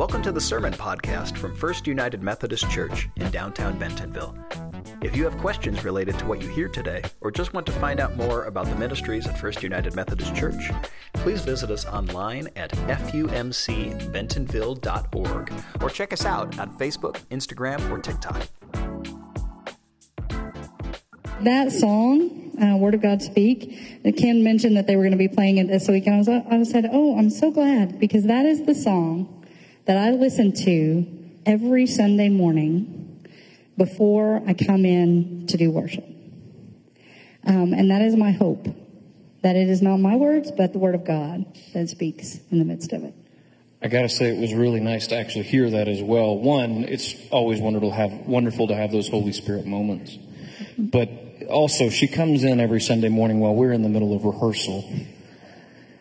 Welcome to the Sermon Podcast from First United Methodist Church in downtown Bentonville. If you have questions related to what you hear today, or just want to find out more about the ministries at First United Methodist Church, please visit us online at fumcbentonville.org or check us out on Facebook, Instagram, or TikTok. That song, uh, Word of God Speak, Ken mentioned that they were going to be playing it this week, and I was, I said, oh, I'm so glad because that is the song that I listen to every Sunday morning before I come in to do worship. Um, and that is my hope that it is not my words, but the word of God that speaks in the midst of it. I got to say, it was really nice to actually hear that as well. One, it's always wonderful to have, wonderful to have those Holy Spirit moments. But also, she comes in every Sunday morning while we're in the middle of rehearsal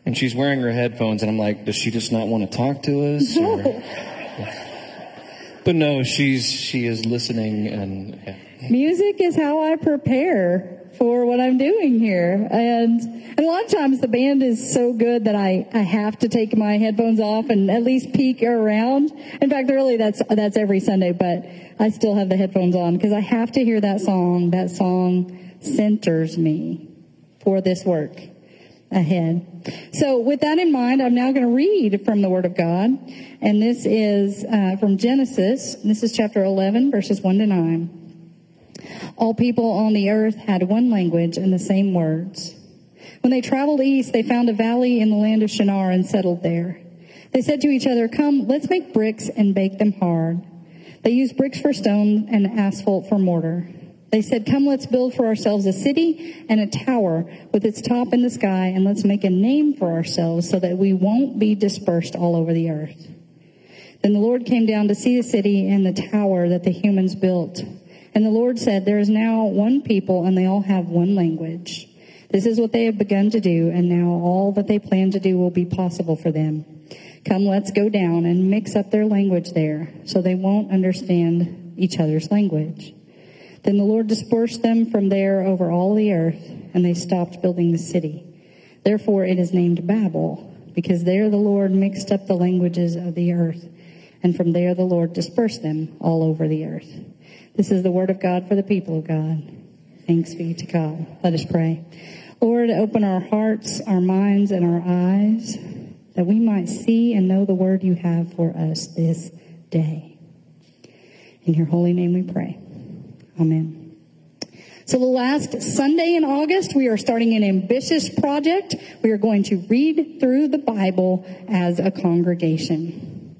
and she's wearing her headphones, and I'm like, does she just not want to talk to us? Or... but no, she's she is listening, and yeah. music is how I prepare for what I'm doing here, and and a lot of times the band is so good that I I have to take my headphones off and at least peek around. In fact, really, that's that's every Sunday, but I still have the headphones on because I have to hear that song. That song centers me for this work ahead. So with that in mind, I'm now going to read from the Word of God. And this is uh, from Genesis. This is chapter 11, verses 1 to 9. All people on the earth had one language and the same words. When they traveled east, they found a valley in the land of Shinar and settled there. They said to each other, Come, let's make bricks and bake them hard. They used bricks for stone and asphalt for mortar. They said, Come, let's build for ourselves a city and a tower with its top in the sky, and let's make a name for ourselves so that we won't be dispersed all over the earth. Then the Lord came down to see the city and the tower that the humans built. And the Lord said, There is now one people, and they all have one language. This is what they have begun to do, and now all that they plan to do will be possible for them. Come, let's go down and mix up their language there, so they won't understand each other's language. Then the Lord dispersed them from there over all the earth, and they stopped building the city. Therefore it is named Babel, because there the Lord mixed up the languages of the earth, and from there the Lord dispersed them all over the earth. This is the word of God for the people of God. Thanks be to God. Let us pray. Lord, open our hearts, our minds, and our eyes that we might see and know the word you have for us this day. In your holy name we pray. Amen. So the last Sunday in August, we are starting an ambitious project. We are going to read through the Bible as a congregation.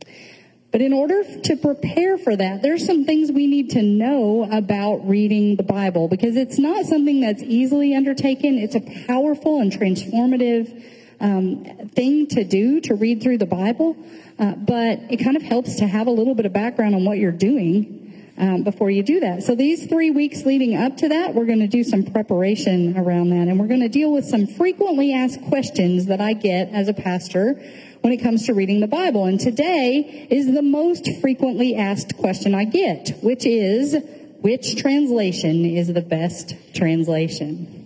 But in order to prepare for that, there's some things we need to know about reading the Bible because it's not something that's easily undertaken. It's a powerful and transformative um, thing to do to read through the Bible. Uh, but it kind of helps to have a little bit of background on what you're doing um, before you do that. So these three weeks leading up to that, we're going to do some preparation around that, and we're going to deal with some frequently asked questions that I get as a pastor when it comes to reading the Bible. And today is the most frequently asked question I get, which is, which translation is the best translation?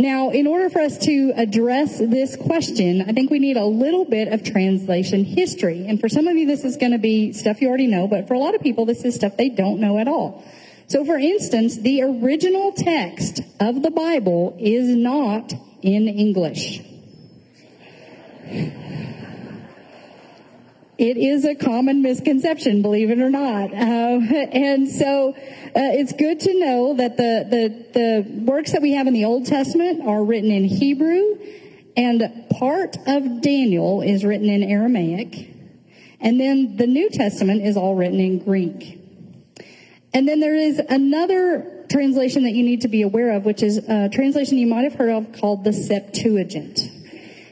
Now, in order for us to address this question, I think we need a little bit of translation history. And for some of you, this is going to be stuff you already know, but for a lot of people, this is stuff they don't know at all. So for instance, the original text of the Bible is not in English. It is a common misconception, believe it or not. Uh, and so uh, it's good to know that the, the, the works that we have in the Old Testament are written in Hebrew, and part of Daniel is written in Aramaic, and then the New Testament is all written in Greek. And then there is another translation that you need to be aware of, which is a translation you might have heard of called the Septuagint.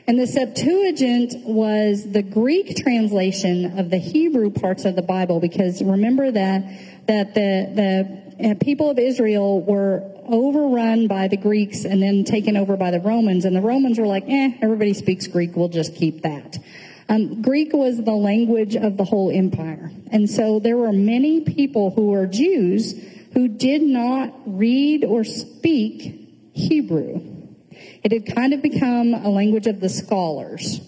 And the Septuagint was the Greek translation of the Hebrew parts of the Bible because remember that, that the, the uh, people of Israel were overrun by the Greeks and then taken over by the Romans. And the Romans were like, eh, everybody speaks Greek, we'll just keep that. Um, Greek was the language of the whole empire. And so there were many people who were Jews who did not read or speak Hebrew. It had kind of become a language of the scholars.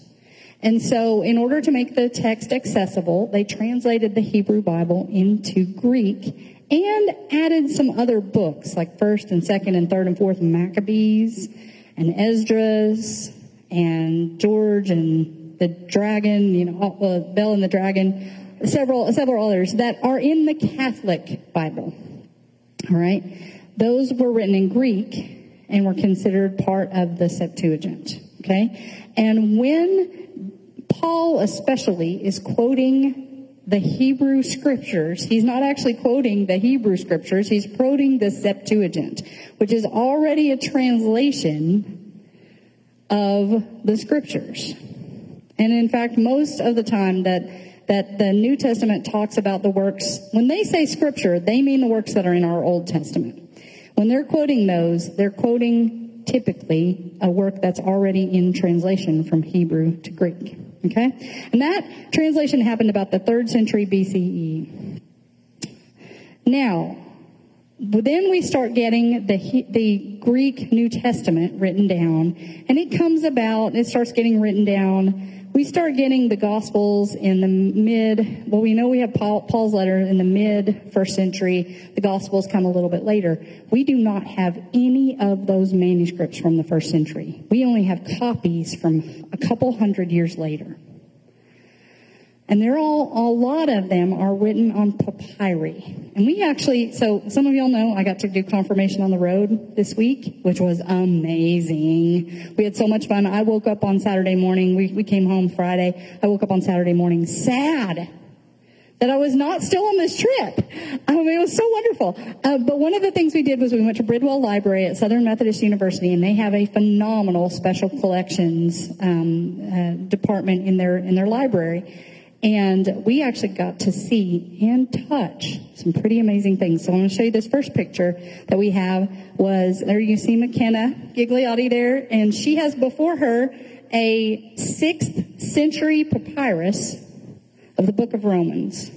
And so, in order to make the text accessible, they translated the Hebrew Bible into Greek and added some other books like 1st and 2nd and 3rd and 4th Maccabees and Esdras and George and the dragon, you know, uh, Bell and the dragon, several, several others that are in the Catholic Bible. All right. Those were written in Greek and were considered part of the Septuagint. Okay. And when Paul especially is quoting the Hebrew scriptures. He's not actually quoting the Hebrew scriptures. He's quoting the Septuagint, which is already a translation of the scriptures. And in fact, most of the time that that the New Testament talks about the works, when they say scripture, they mean the works that are in our Old Testament. When they're quoting those, they're quoting typically a work that's already in translation from Hebrew to Greek. Okay? And that translation happened about the third century BCE. Now, then we start getting the, the Greek New Testament written down, and it comes about, it starts getting written down we start getting the Gospels in the mid, well, we know we have Paul, Paul's letter in the mid first century. The Gospels come a little bit later. We do not have any of those manuscripts from the first century. We only have copies from a couple hundred years later. And they're all, a lot of them are written on papyri. And we actually, so some of y'all know I got to do confirmation on the road this week, which was amazing. We had so much fun. I woke up on Saturday morning. We, we came home Friday. I woke up on Saturday morning sad that I was not still on this trip. I mean, it was so wonderful. Uh, but one of the things we did was we went to Bridwell Library at Southern Methodist University, and they have a phenomenal special collections um, uh, department in their in their library. And we actually got to see and touch some pretty amazing things. So I'm going to show you this first picture that we have was there you see McKenna Gigliotti there, and she has before her a sixth century papyrus of the book of Romans.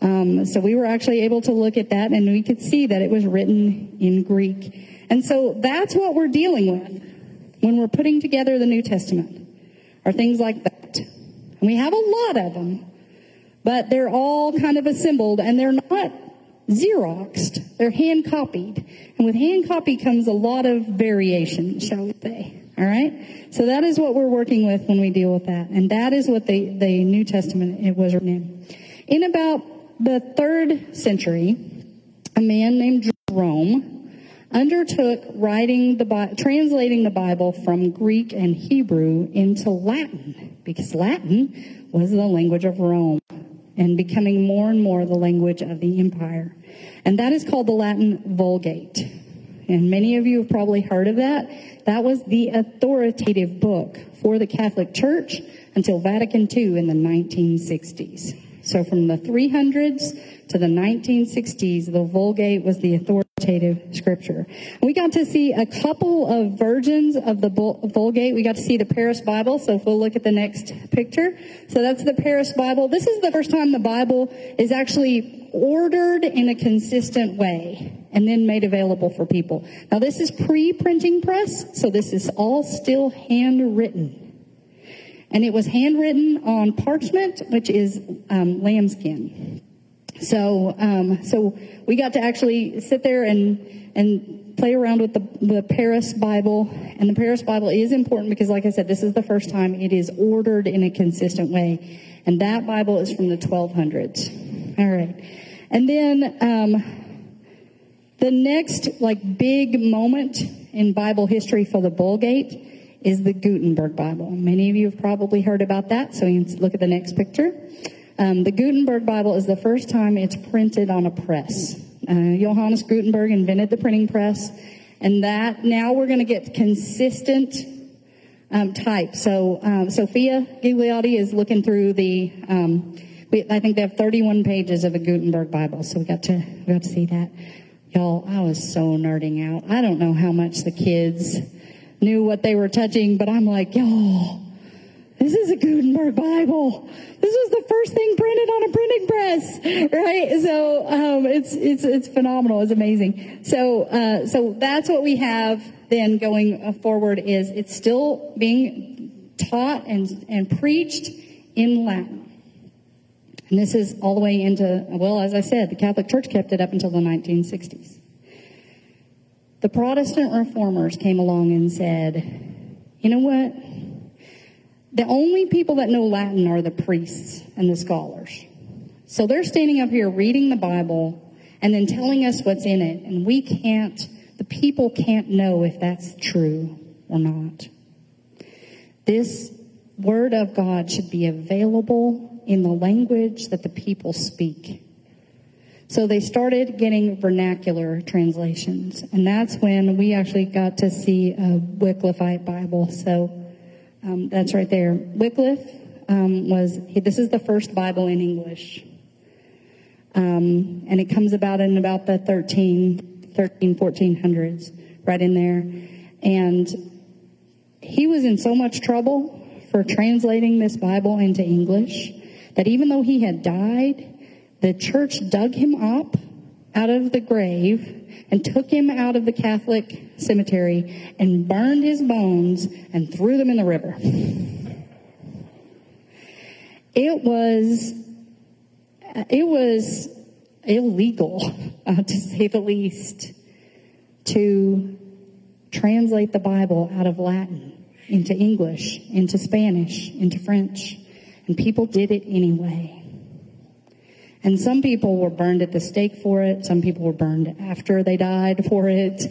Um, so we were actually able to look at that and we could see that it was written in Greek. And so that's what we're dealing with when we're putting together the New Testament are things like that. And we have a lot of them, but they're all kind of assembled and they're not Xeroxed. They're hand copied. And with hand copy comes a lot of variation, shall we say. All right? So that is what we're working with when we deal with that. And that is what the, the New Testament it was written in. In about the third century, a man named Jerome undertook writing the translating the Bible from Greek and Hebrew into Latin because Latin was the language of Rome and becoming more and more the language of the empire. And that is called the Latin Vulgate. And many of you have probably heard of that. That was the authoritative book for the Catholic Church until Vatican II in the 1960s. So from the 300s to the 1960s, the Vulgate was the authoritative scripture. We got to see a couple of versions of the Vulgate. We got to see the Paris Bible. So if we'll look at the next picture. So that's the Paris Bible. This is the first time the Bible is actually ordered in a consistent way and then made available for people. Now this is pre-printing press, so this is all still handwritten. And it was handwritten on parchment, which is um, lambskin. So, um, so we got to actually sit there and and play around with the, the Paris Bible. And the Paris Bible is important because, like I said, this is the first time it is ordered in a consistent way. And that Bible is from the 1200s. All right. And then um, the next like big moment in Bible history for the Vulgate is the Gutenberg Bible. Many of you have probably heard about that, so you can look at the next picture. Um, the Gutenberg Bible is the first time it's printed on a press. Uh, Johannes Gutenberg invented the printing press, and that now we're going to get consistent um, type. So um, Sophia Gigliotti is looking through the. Um, we, I think they have 31 pages of a Gutenberg Bible, so we got to we got to see that. Y'all, I was so nerding out. I don't know how much the kids knew what they were touching, but I'm like, y'all, this is a Gutenberg Bible. This was the first thing printed on a printing press, right? So um, it's it's it's phenomenal. It's amazing. So uh, so that's what we have then going forward. Is it's still being taught and, and preached in Latin. And this is all the way into, well, as I said, the Catholic Church kept it up until the 1960s. The Protestant reformers came along and said, you know what? The only people that know Latin are the priests and the scholars. So they're standing up here reading the Bible and then telling us what's in it, and we can't, the people can't know if that's true or not. This Word of God should be available in the language that the people speak. So they started getting vernacular translations, and that's when we actually got to see a Wycliffite Bible. So um, that's right there. Wycliffe um, was, this is the first Bible in English. Um, and it comes about in about the 13, 13, 1400s, right in there. And he was in so much trouble for translating this Bible into English that even though he had died, the church dug him up out of the grave and took him out of the Catholic cemetery and burned his bones and threw them in the river. It was, it was illegal, uh, to say the least, to translate the Bible out of Latin into English, into Spanish, into French. And people did it anyway. And some people were burned at the stake for it. Some people were burned after they died for it.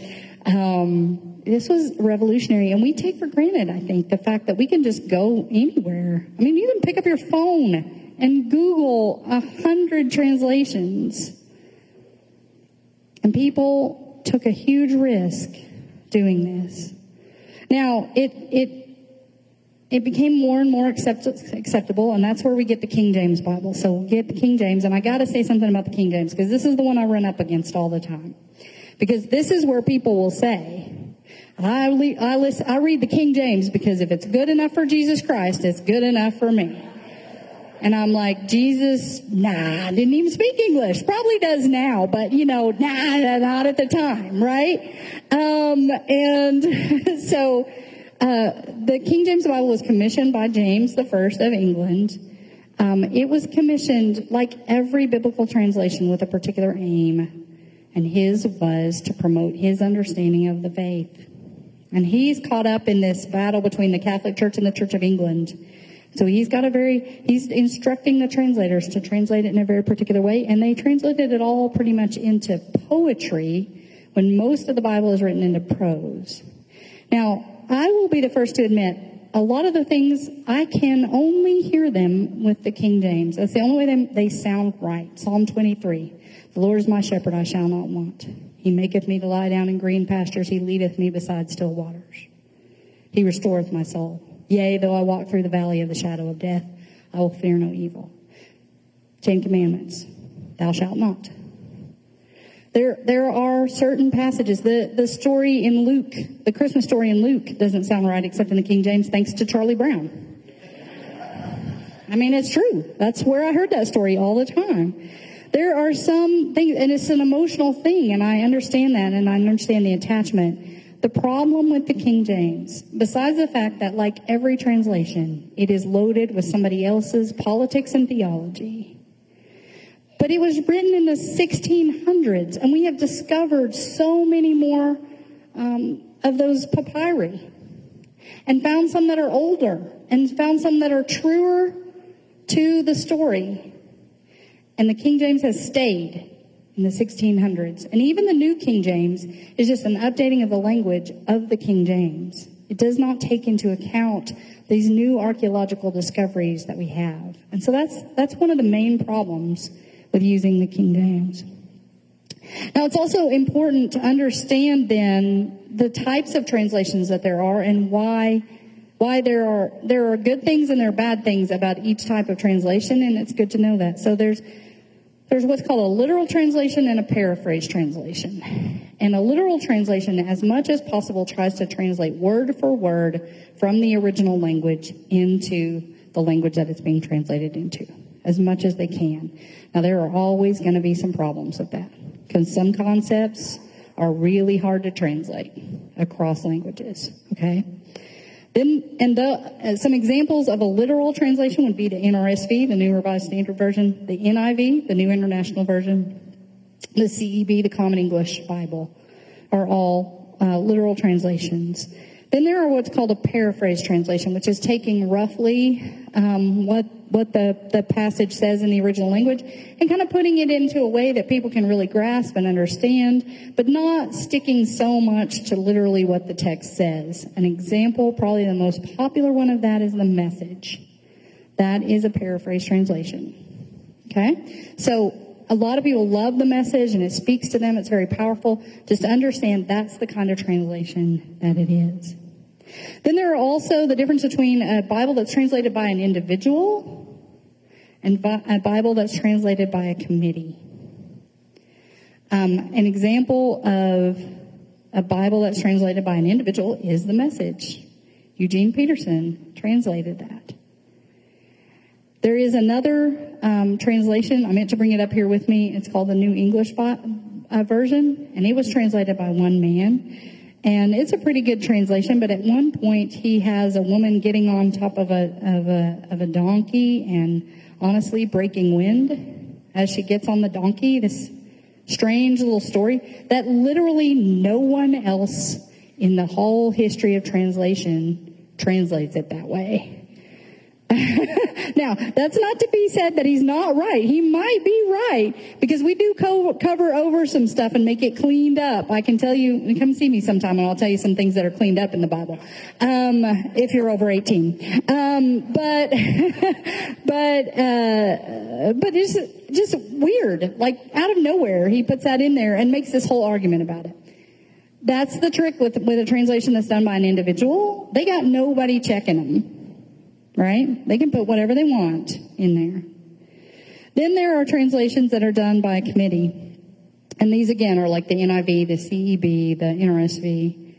Um, this was revolutionary, and we take for granted, I think, the fact that we can just go anywhere. I mean, you can pick up your phone and Google a hundred translations. And people took a huge risk doing this. Now, it, it it became more and more accept- acceptable, and that's where we get the King James Bible. So we'll get the King James, and I got to say something about the King James because this is the one I run up against all the time. Because this is where people will say, I, le- I, I read the King James because if it's good enough for Jesus Christ, it's good enough for me. And I'm like, Jesus, nah, didn't even speak English. Probably does now, but you know, nah, not at the time, right? Um, and so, uh, the King James Bible was commissioned by James the First of England. Um, it was commissioned like every biblical translation with a particular aim, and his was to promote his understanding of the faith. And he's caught up in this battle between the Catholic Church and the Church of England. So he's got a very, he's instructing the translators to translate it in a very particular way, and they translated it all pretty much into poetry when most of the Bible is written into prose. Now, I will be the first to admit, a lot of the things I can only hear them with the King James. That's the only way they, they sound right. Psalm 23. The Lord is my shepherd, I shall not want. He maketh me to lie down in green pastures. He leadeth me beside still waters. He restoreth my soul. Yea, though I walk through the valley of the shadow of death, I will fear no evil. Ten commandments. Thou shalt not. There, there are certain passages. The, the story in Luke, the Christmas story in Luke doesn't sound right except in the King James thanks to Charlie Brown. I mean, it's true. That's where I heard that story all the time. There are some things, and it's an emotional thing, and I understand that, and I understand the attachment. The problem with the King James, besides the fact that like every translation, it is loaded with somebody else's politics and theology, but it was written in the 1600s, and we have discovered so many more um, of those papyri, and found some that are older, and found some that are truer to the story. And the King James has stayed in the 1600s. And even the New King James is just an updating of the language of the King James. It does not take into account these new archaeological discoveries that we have. And so that's, that's one of the main problems with using the King James. Now, it's also important to understand then the types of translations that there are and why why there are there are good things and there are bad things about each type of translation, and it's good to know that. So there's there's what's called a literal translation and a paraphrase translation. And a literal translation, as much as possible, tries to translate word for word from the original language into the language that it's being translated into as much as they can. Now, there are always going to be some problems with that because some concepts are really hard to translate across languages, okay? Then, and the, uh, some examples of a literal translation would be the NRSV, the New Revised Standard Version, the NIV, the New International Version, the CEB, the Common English Bible, are all uh, literal translations. Then there are what's called a paraphrase translation, which is taking roughly um, what what the, the passage says in the original language and kind of putting it into a way that people can really grasp and understand, but not sticking so much to literally what the text says. An example, probably the most popular one of that is the message. That is a paraphrase translation. Okay? So a lot of people love the message and it speaks to them. It's very powerful. Just understand that's the kind of translation that it is. Then there are also the difference between a Bible that's translated by an individual and a Bible that's translated by a committee. Um, an example of a Bible that's translated by an individual is the message. Eugene Peterson translated that. There is another um, translation. I meant to bring it up here with me. It's called the New English Bi- uh, Version, and it was translated by one man. And it's a pretty good translation, but at one point he has a woman getting on top of a, of a, of a donkey and honestly breaking wind as she gets on the donkey. This strange little story that literally no one else in the whole history of translation translates it that way. now, that's not to be said that he's not right. He might be right because we do co- cover over some stuff and make it cleaned up. I can tell you, come see me sometime and I'll tell you some things that are cleaned up in the Bible. Um, if you're over 18. Um, but, but, uh, but it's just weird. Like out of nowhere, he puts that in there and makes this whole argument about it. That's the trick with, with a translation that's done by an individual. They got nobody checking them right? They can put whatever they want in there. Then there are translations that are done by a committee. And these again are like the NIV, the CEB, the NRSV.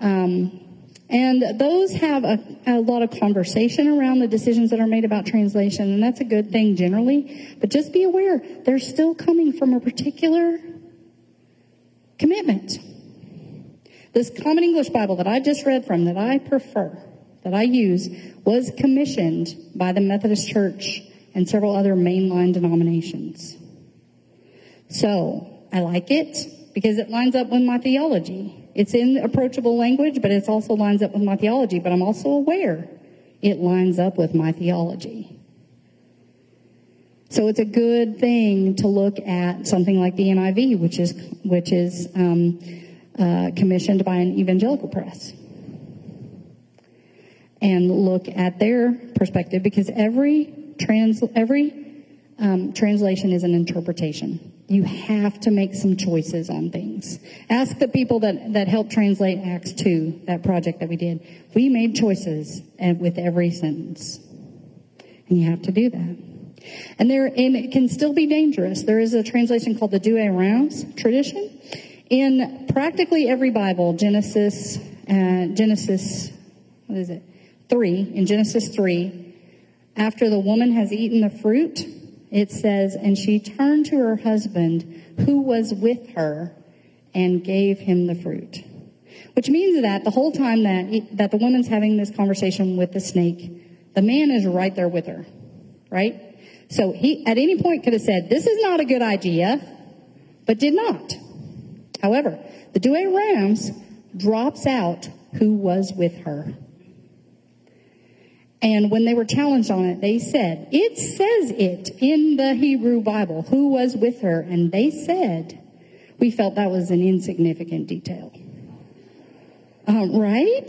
Um, and those have a, a, lot of conversation around the decisions that are made about translation, and that's a good thing generally. But just be aware, they're still coming from a particular commitment. This Common English Bible that I just read from, that I prefer, that I use was commissioned by the Methodist Church and several other mainline denominations. So I like it because it lines up with my theology. It's in approachable language, but it also lines up with my theology. But I'm also aware it lines up with my theology. So it's a good thing to look at something like the NIV, which is which is um, uh, commissioned by an evangelical press and look at their perspective because every trans every um, translation is an interpretation. You have to make some choices on things. Ask the people that, that helped translate Acts 2, that project that we did. We made choices with every sentence. And you have to do that. And there, and it can still be dangerous. There is a translation called the Douay-Rheims tradition. In practically every Bible, Genesis, uh, Genesis, what is it? 3, in Genesis 3, after the woman has eaten the fruit, it says, and she turned to her husband who was with her and gave him the fruit. Which means that the whole time that, that the woman's having this conversation with the snake, the man is right there with her. Right? So he, at any point could have said, this is not a good idea, but did not. However, the Douay Rheims drops out who was with her. And when they were challenged on it, they said, it says it in the Hebrew Bible, who was with her. And they said, we felt that was an insignificant detail. Um, right?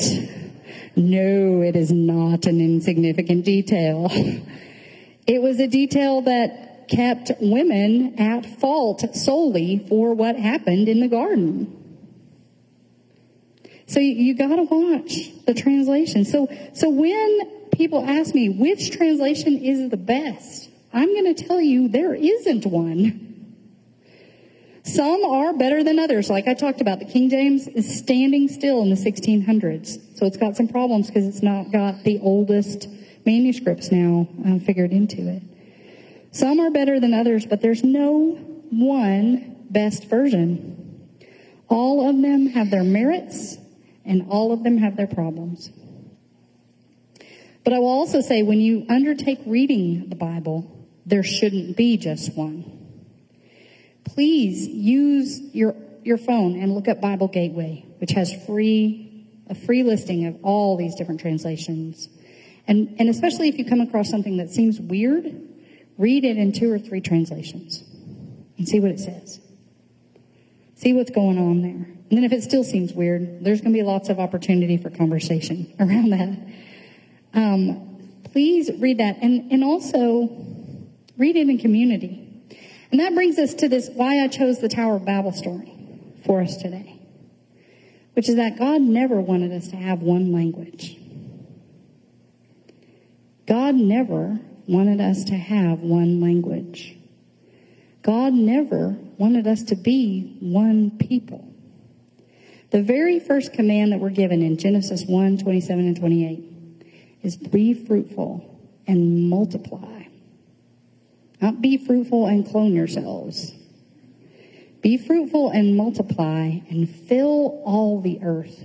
No, it is not an insignificant detail. It was a detail that kept women at fault solely for what happened in the garden. So you, you gotta watch the translation. So, so when people ask me which translation is the best, I'm going to tell you there isn't one. Some are better than others. Like I talked about, the King James is standing still in the 1600s. So it's got some problems because it's not got the oldest manuscripts now uh, figured into it. Some are better than others, but there's no one best version. All of them have their merits and all of them have their problems. But I will also say when you undertake reading the Bible, there shouldn't be just one. Please use your, your phone and look up Bible Gateway, which has free, a free listing of all these different translations. And, and especially if you come across something that seems weird, read it in two or three translations and see what it says. See what's going on there. And then if it still seems weird, there's going to be lots of opportunity for conversation around that. Um, please read that. And, and also read it in community. And that brings us to this why I chose the Tower of Babel story for us today, which is that God never wanted us to have one language. God never wanted us to have one language. God never wanted us to be one people. The very first command that we're given in Genesis 1 27 and 28 is be fruitful and multiply. Not be fruitful and clone yourselves. Be fruitful and multiply and fill all the earth.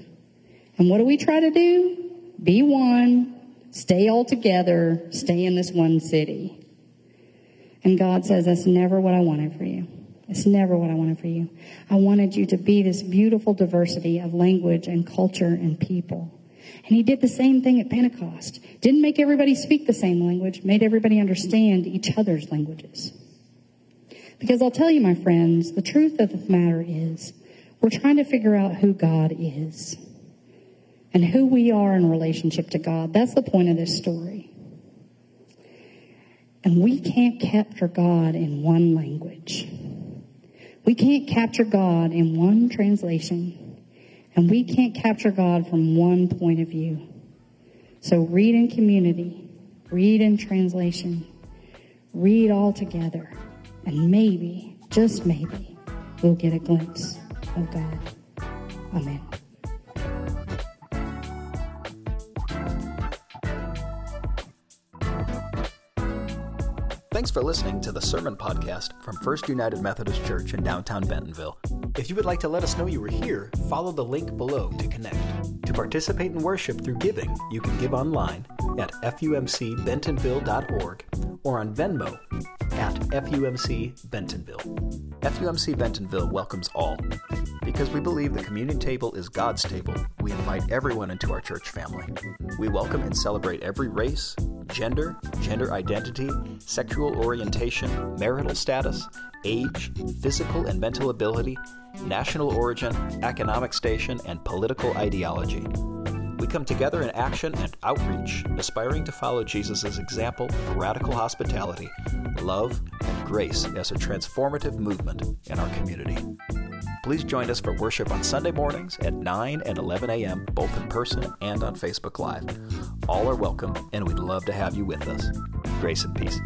And what do we try to do? Be one, stay all together, stay in this one city. And God says, that's never what I wanted for you. It's never what I wanted for you. I wanted you to be this beautiful diversity of language and culture and people. And he did the same thing at Pentecost. Didn't make everybody speak the same language, made everybody understand each other's languages. Because I'll tell you, my friends, the truth of the matter is we're trying to figure out who God is and who we are in relationship to God. That's the point of this story. And we can't capture God in one language. We can't capture God in one translation. And we can't capture God from one point of view. So read in community, read in translation, read all together, and maybe, just maybe, we'll get a glimpse of God. Amen. Thanks for listening to the Sermon Podcast from First United Methodist Church in downtown Bentonville. If you would like to let us know you were here, follow the link below to connect. To participate in worship through giving, you can give online at fumcbentonville.org or on Venmo at FUMC Bentonville. FUMC Bentonville welcomes all. Because we believe the communion table is God's table, we invite everyone into our church family. We welcome and celebrate every race, gender, gender identity, sexual orientation, marital status, age, physical and mental ability, national origin, economic station, and political ideology. We come together in action and outreach, aspiring to follow Jesus' example of radical hospitality, love, and grace as a transformative movement in our community. Please join us for worship on Sunday mornings at 9 and 11 a.m., both in person and on Facebook Live. All are welcome, and we'd love to have you with us. Grace and peace.